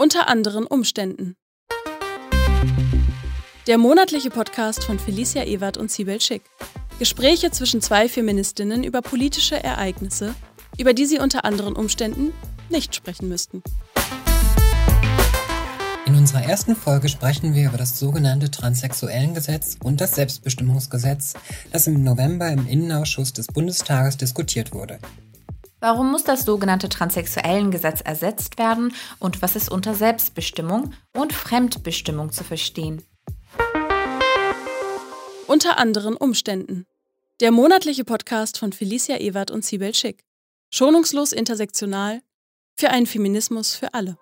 Unter anderen Umständen. Der monatliche Podcast von Felicia Ewert und Sibel Schick. Gespräche zwischen zwei Feministinnen über politische Ereignisse, über die sie unter anderen Umständen nicht sprechen müssten. In unserer ersten Folge sprechen wir über das sogenannte Transsexuellengesetz und das Selbstbestimmungsgesetz, das im November im Innenausschuss des Bundestages diskutiert wurde. Warum muss das sogenannte Transsexuellengesetz ersetzt werden und was ist unter Selbstbestimmung und Fremdbestimmung zu verstehen? Unter anderen Umständen. Der monatliche Podcast von Felicia Ewert und Sibel Schick. Schonungslos intersektional für einen Feminismus für alle.